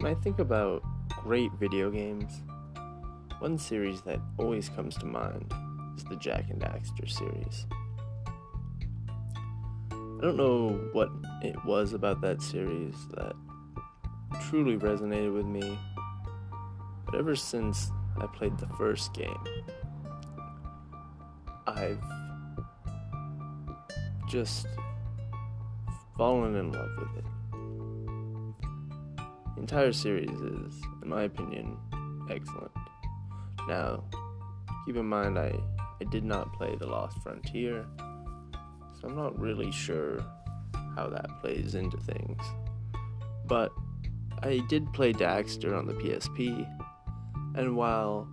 When I think about great video games, one series that always comes to mind is the Jak and Daxter series. I don't know what it was about that series that truly resonated with me, but ever since I played the first game, I've just fallen in love with it. Entire series is, in my opinion, excellent. Now, keep in mind I, I did not play The Lost Frontier, so I'm not really sure how that plays into things. But I did play Daxter on the PSP, and while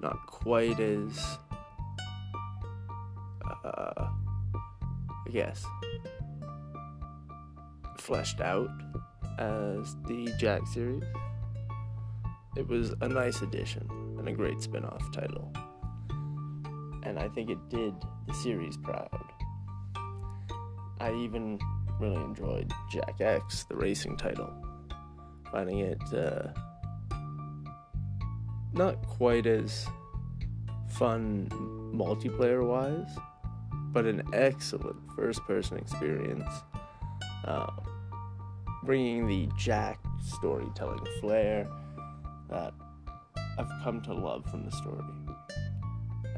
not quite as, uh, I guess, fleshed out as the Jak series, it was a nice addition and a great spin off title. And I think it did the series proud. I even really enjoyed Jak X, the racing title, finding it uh, not quite as fun multiplayer wise, but an excellent first person experience. Uh, bringing the Jak storytelling flair that I've come to love from the story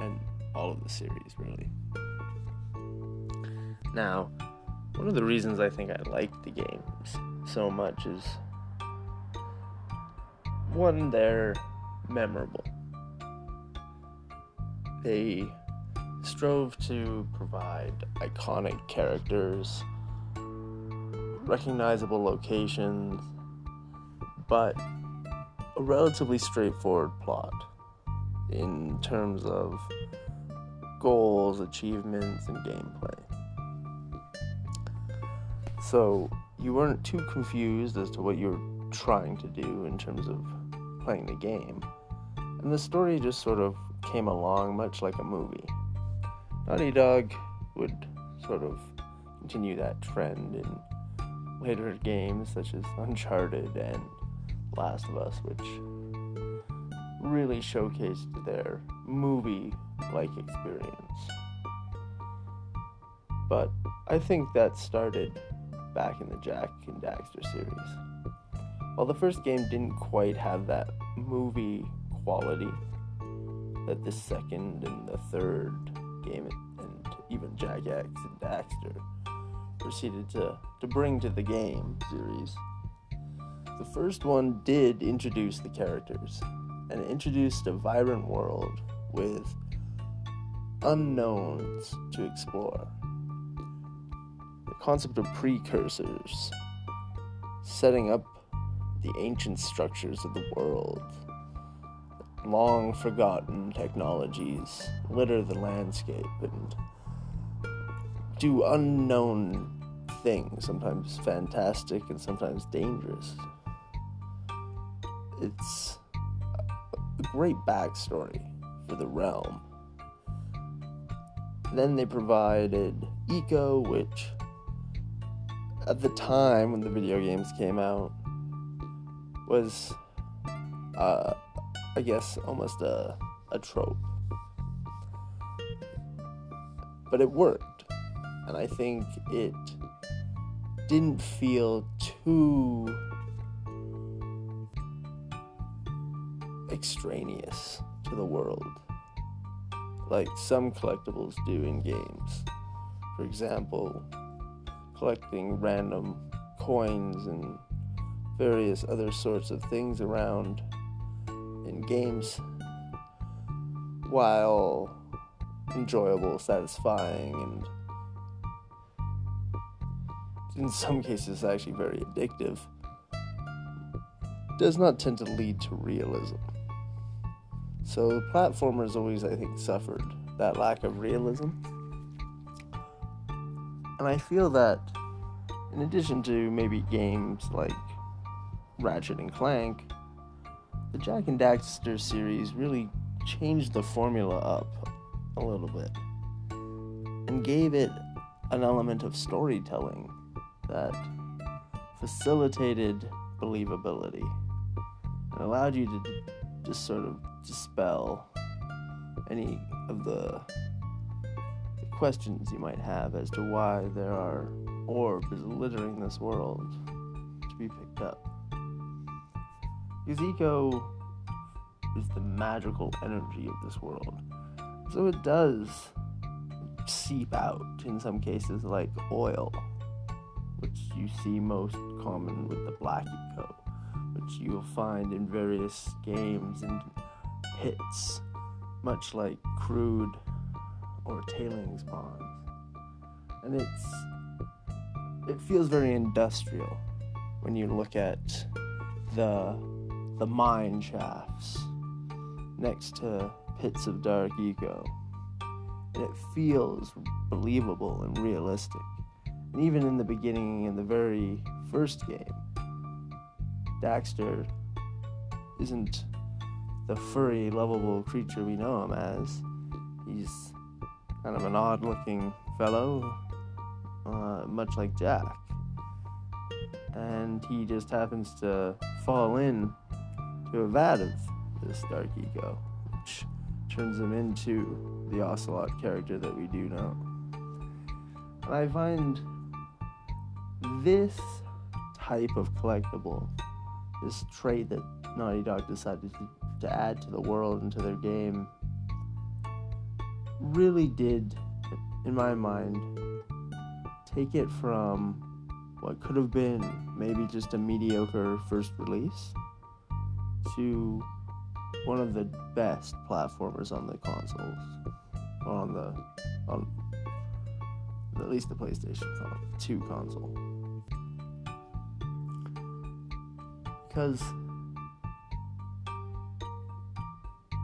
and all of the series, really. Now, one of the reasons I think I like the games so much is one, they're memorable. They strove to provide iconic characters, recognizable locations, but a relatively straightforward plot in terms of goals, achievements, and gameplay. So you weren't too confused as to what you were trying to do in terms of playing the game. And the story just sort of came along much like a movie. Naughty Dog would sort of continue that trend in later games such as Uncharted and Last of Us, which really showcased their movie like experience. But I think that started back in the Jak and Daxter series. While the first game didn't quite have that movie quality that the second and the third game and even Jak X and Daxter proceeded to, to bring to the game series, the first one did introduce the characters and introduced a vibrant world with unknowns to explore. The concept of precursors, setting up the ancient structures of the world. Long forgotten technologies litter the landscape and do unknown things, sometimes fantastic and sometimes dangerous. It's a great backstory for the realm. Then they provided Eco, which at the time when the video games came out was, uh, I guess, almost a, a trope. But it worked. And I think it didn't feel too extraneous to the world like some collectibles do in games. For example, collecting random coins and various other sorts of things around in games while enjoyable, satisfying, and in some cases actually very addictive, does not tend to lead to realism. So platformers always, I think, suffered that lack of realism. And I feel that, in addition to maybe games like Ratchet and Clank, the Jak and Daxter series really changed the formula up a little bit and gave it an element of storytelling that facilitated believability It allowed you to just sort of dispel any of the questions you might have as to why there are orbs littering this world to be picked up. Eco is the magical energy of this world. So it does seep out in some cases like oil, you see most common with the black eco, which you'll find in various games and pits, much like crude or tailings ponds. And it's it feels very industrial when you look at the the mine shafts next to pits of dark eco. And it feels believable and realistic. And even in the beginning, in the very first game, Daxter isn't the furry, lovable creature we know him as. He's kind of an odd looking fellow, uh, much like Jak. And he just happens to fall in to a vat of this dark eco, which turns him into the Ocelot character that we do know. And I find this type of collectible, this trait that Naughty Dog decided to, to add to the world and to their game, really did, in my mind, take it from what could have been maybe just a mediocre first release to one of the best platformers on the consoles, on the on at least the PlayStation 2 console. Because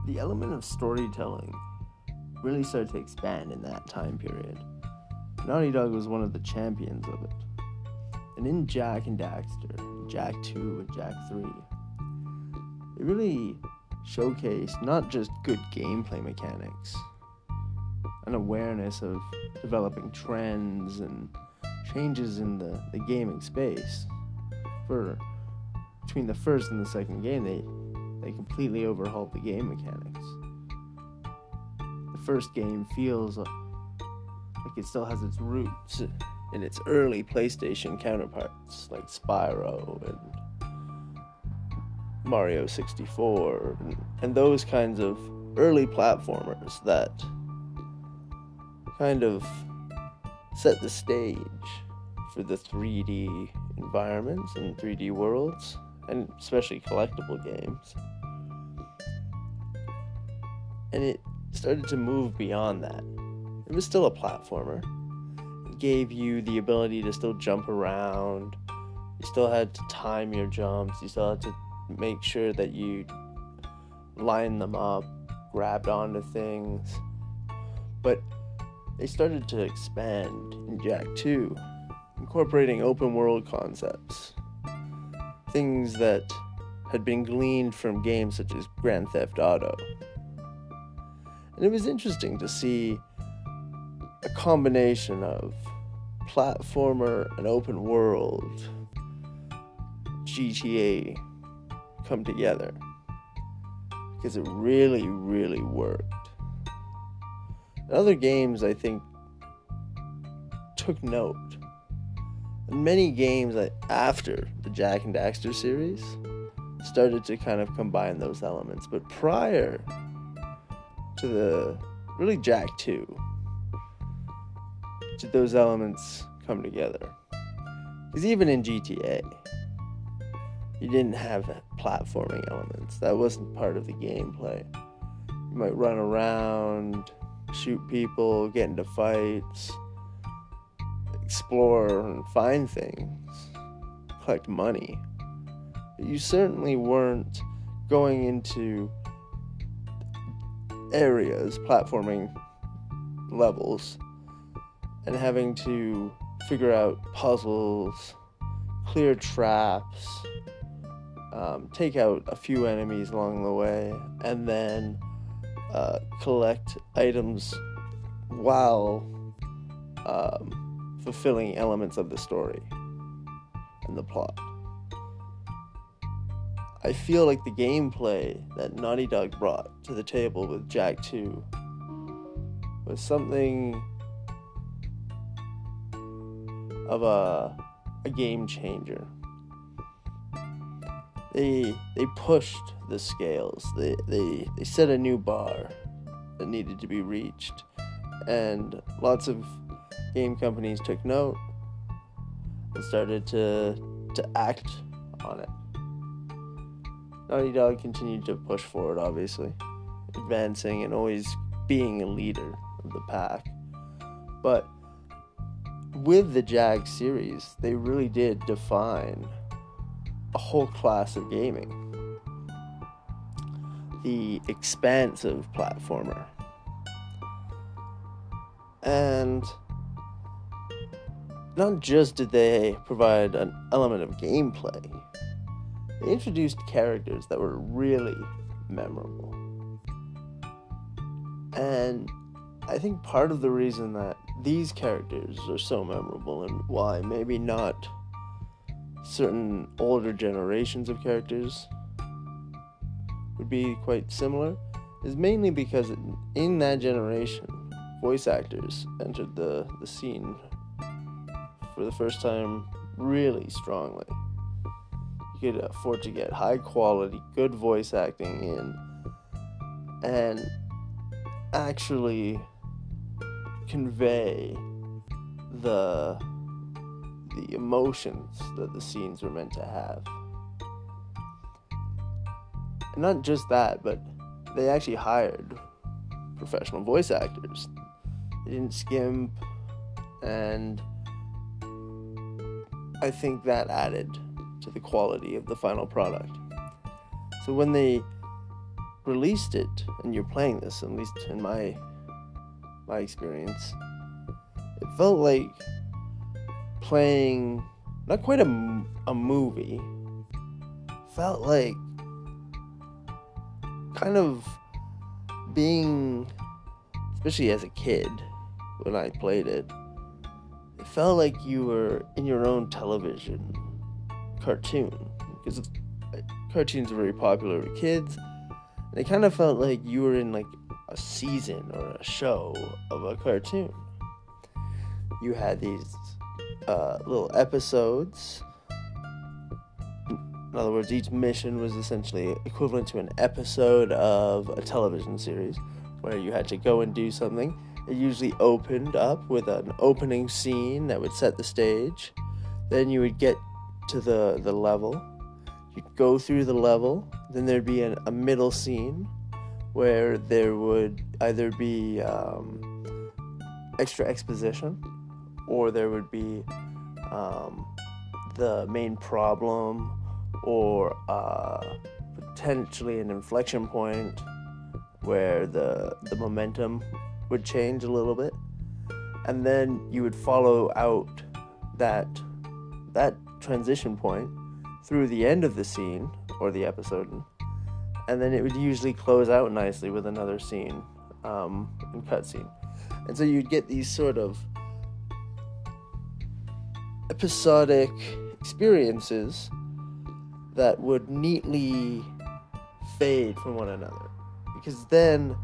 the element of storytelling really started to expand in that time period. Naughty Dog was one of the champions of it. And in Jak and Daxter, Jak 2 and Jak 3, it really showcased not just good gameplay mechanics, an awareness of developing trends and changes in the, the gaming space. For between the first and the second game, they they completely overhauled the game mechanics. The first game feels like it still has its roots in its early PlayStation counterparts, like Spyro and Mario 64 and, and those kinds of early platformers that kind of set the stage for the 3D environments and 3D worlds, and especially collectible games. And it started to move beyond that. It was still a platformer. It gave you the ability to still jump around. You still had to time your jumps. You still had to make sure that you lined them up, grabbed onto things. But they started to expand in Jak 2, incorporating open world concepts. Things that had been gleaned from games such as Grand Theft Auto. And it was interesting to see a combination of platformer and open world GTA come together because it really, really worked. other games, I think, took note. Many games after the Jak and Daxter series started to kind of combine those elements, but prior to the really Jak 2, did those elements come together? Because even in GTA, you didn't have platforming elements. That wasn't part of the gameplay. You might run around, shoot people, get into fights, explore and find things, collect money. You certainly weren't going into areas, platforming levels, and having to figure out puzzles, clear traps, um, take out a few enemies along the way, and then uh, collect items while um, fulfilling elements of the story and the plot. I feel like the gameplay that Naughty Dog brought to the table with Jak 2 was something of a, a game changer. They they pushed the scales. They, they they set a new bar that needed to be reached. And lots of game companies took note and started to to act on it. Naughty Dog continued to push forward, obviously, advancing and always being a leader of the pack. But with the Jak series, they really did define a whole class of gaming. The expansive platformer. And not just did they provide an element of gameplay, they introduced characters that were really memorable. And I think part of the reason that these characters are so memorable and why maybe not certain older generations of characters would be quite similar is mainly because in that generation, voice actors entered the, the scene for the first time really strongly You could afford to get high quality, good voice acting in, and actually convey the the emotions that the scenes were meant to have. And not just that, but they actually hired professional voice actors. They didn't skimp, and I think that added to the quality of the final product. So when they released it and you're playing this, at least in my my experience, it felt like playing not quite a, a movie, felt like kind of being, especially as a kid when I played it, it felt like you were in your own television cartoon because cartoons are very popular with kids. And it kind of felt like you were in like a season or a show of a cartoon. You had these uh, little episodes. In other words, each mission was essentially equivalent to an episode of a television series where you had to go and do something. It usually opened up with an opening scene that would set the stage. Then you would get to the, the level. You'd go through the level, then there'd be an, a middle scene where there would either be um, extra exposition or there would be um, the main problem or uh, potentially an inflection point where the the momentum would change a little bit and then you would follow out that that transition point through the end of the scene or the episode, and then it would usually close out nicely with another scene um, and cutscene. And so you'd get these sort of episodic experiences that would neatly fade from one another. Because then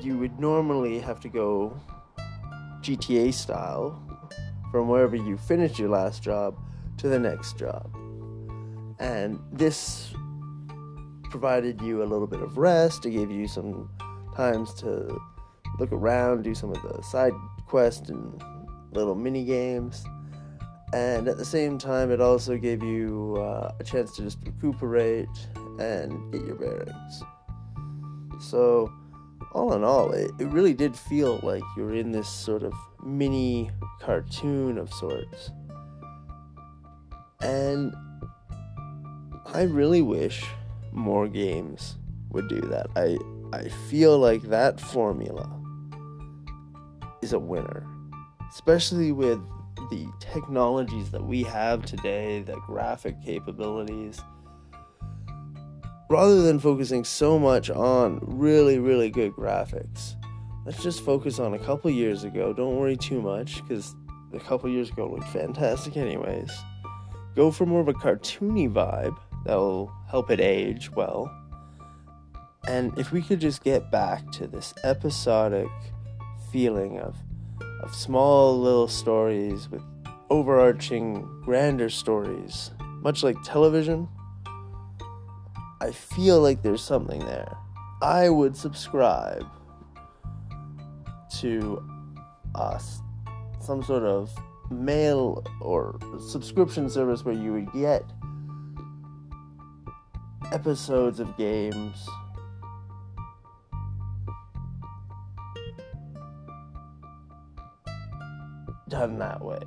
you would normally have to go GTA style from wherever you finished your last job to the next job. And this provided you a little bit of rest. It gave you some times to look around, do some of the side quests and little mini games. And at the same time, it also gave you uh, a chance to just recuperate and get your bearings. So, all in all, it, it really did feel like you're in this sort of mini cartoon of sorts. And I really wish more games would do that. I I feel like that formula is a winner, especially with the technologies that we have today, the graphic capabilities. Rather than focusing so much on really, really good graphics, let's just focus on a couple years ago. Don't worry too much because a couple years ago looked fantastic, anyways. Go for more of a cartoony vibe that will help it age well. And if we could just get back to this episodic feeling of of small little stories with overarching grander stories, much like television, I feel like there's something there. I would subscribe to us some sort of mail or subscription service where you would get episodes of games done that way.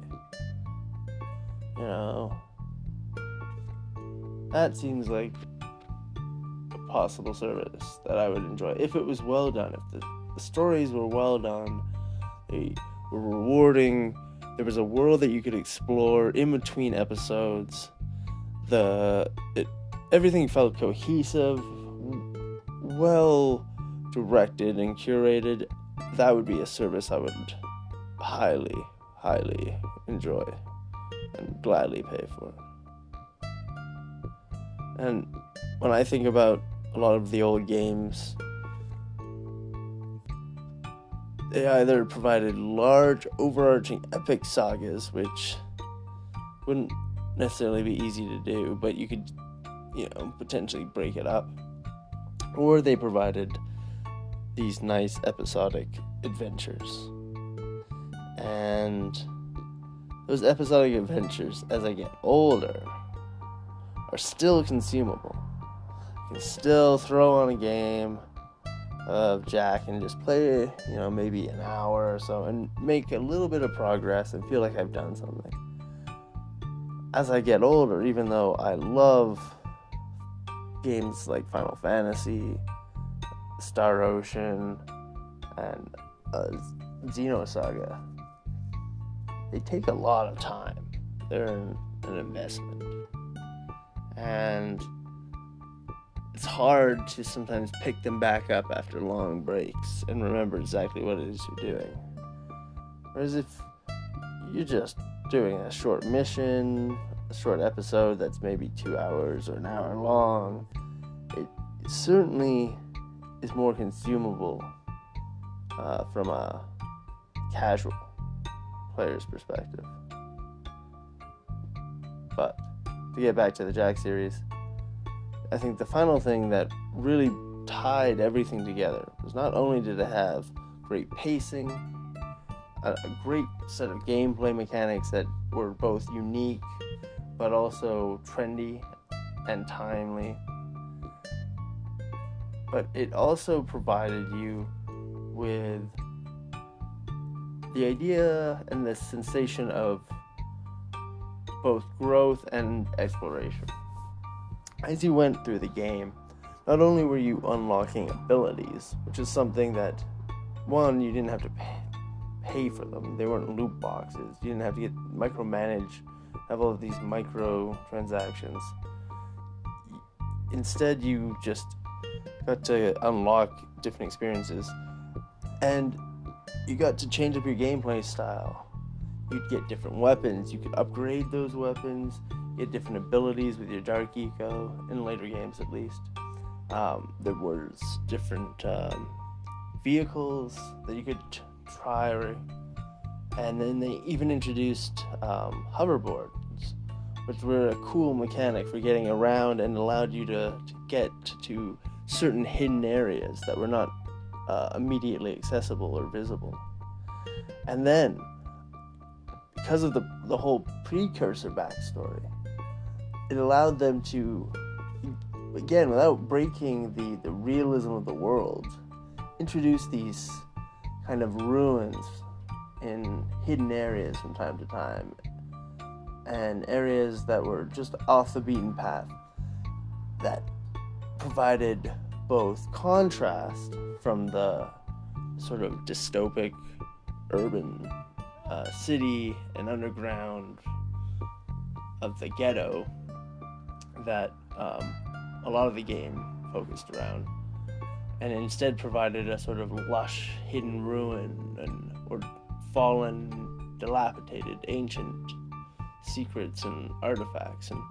You know, that seems like possible service that I would enjoy if it was well done. If the, the stories were well done, they were rewarding. There was a world that you could explore in between episodes. The it, everything felt cohesive, well directed and curated. That would be a service I would highly, highly enjoy and gladly pay for. And when I think about a lot of the old games, they either provided large, overarching epic sagas, which wouldn't necessarily be easy to do, but you could, you know, potentially break it up, or they provided these nice episodic adventures. And those episodic adventures, as I get older, are still consumable. I can still throw on a game of Jak and just play, you know, maybe an hour or so and make a little bit of progress and feel like I've done something. As I get older, even though I love games like Final Fantasy, Star Ocean, and uh, Xenosaga, they take a lot of time. They're an investment. And it's hard to sometimes pick them back up after long breaks and remember exactly what it is you're doing. Whereas if you're just doing a short mission, a short episode that's maybe two hours or an hour long, it, certainly is more consumable uh, from a casual player's perspective. To get back to the Jak series, I think the final thing that really tied everything together was not only did it have great pacing, a, a great set of gameplay mechanics that were both unique but also trendy and timely, but it also provided you with the idea and the sensation of both growth and exploration. As you went through the game, not only were you unlocking abilities, which is something that, one, you didn't have to pay, pay for them, they weren't loot boxes, you didn't have to get micromanage, have all of these micro transactions. Instead, you just got to unlock different experiences. And you got to change up your gameplay style. You'd get different weapons. You could upgrade those weapons. Get different abilities with your Dark Eco in later games, at least. Um, there was different um, vehicles that you could try, and then they even introduced um, hoverboards, which were a cool mechanic for getting around and allowed you to, to get to certain hidden areas that were not uh, immediately accessible or visible. And then, because of the, the whole precursor backstory, it allowed them to, again, without breaking the, the realism of the world, introduce these kind of ruins in hidden areas from time to time, and areas that were just off the beaten path that provided both contrast from the sort of dystopic urban uh, city and underground of the ghetto that um, a lot of the game focused around, and instead provided a sort of lush hidden ruin and or fallen, dilapidated, ancient secrets and artifacts and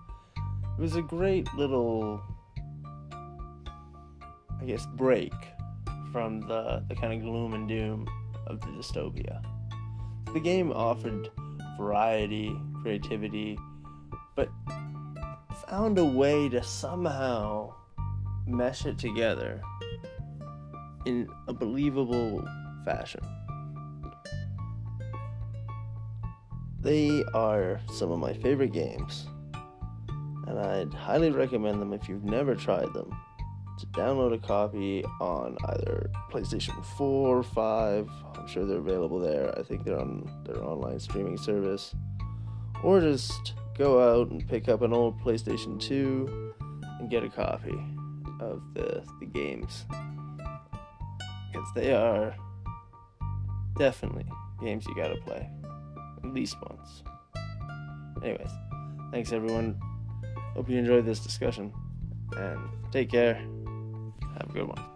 it was a great little, I guess, break from the, the kind of gloom and doom of the dystopia. The game offered variety, creativity, but found a way to somehow mesh it together in a believable fashion. They are some of my favorite games, and I'd highly recommend them if you've never tried them to download a copy on either PlayStation 4 or 5. I'm sure they're available there. I think they're on their online streaming service. Or just go out and pick up an old PlayStation 2 and get a copy of the, the games. Because they are definitely games you gotta play at least once. Anyways, thanks everyone. Hope you enjoyed this discussion and take care. Have a good one.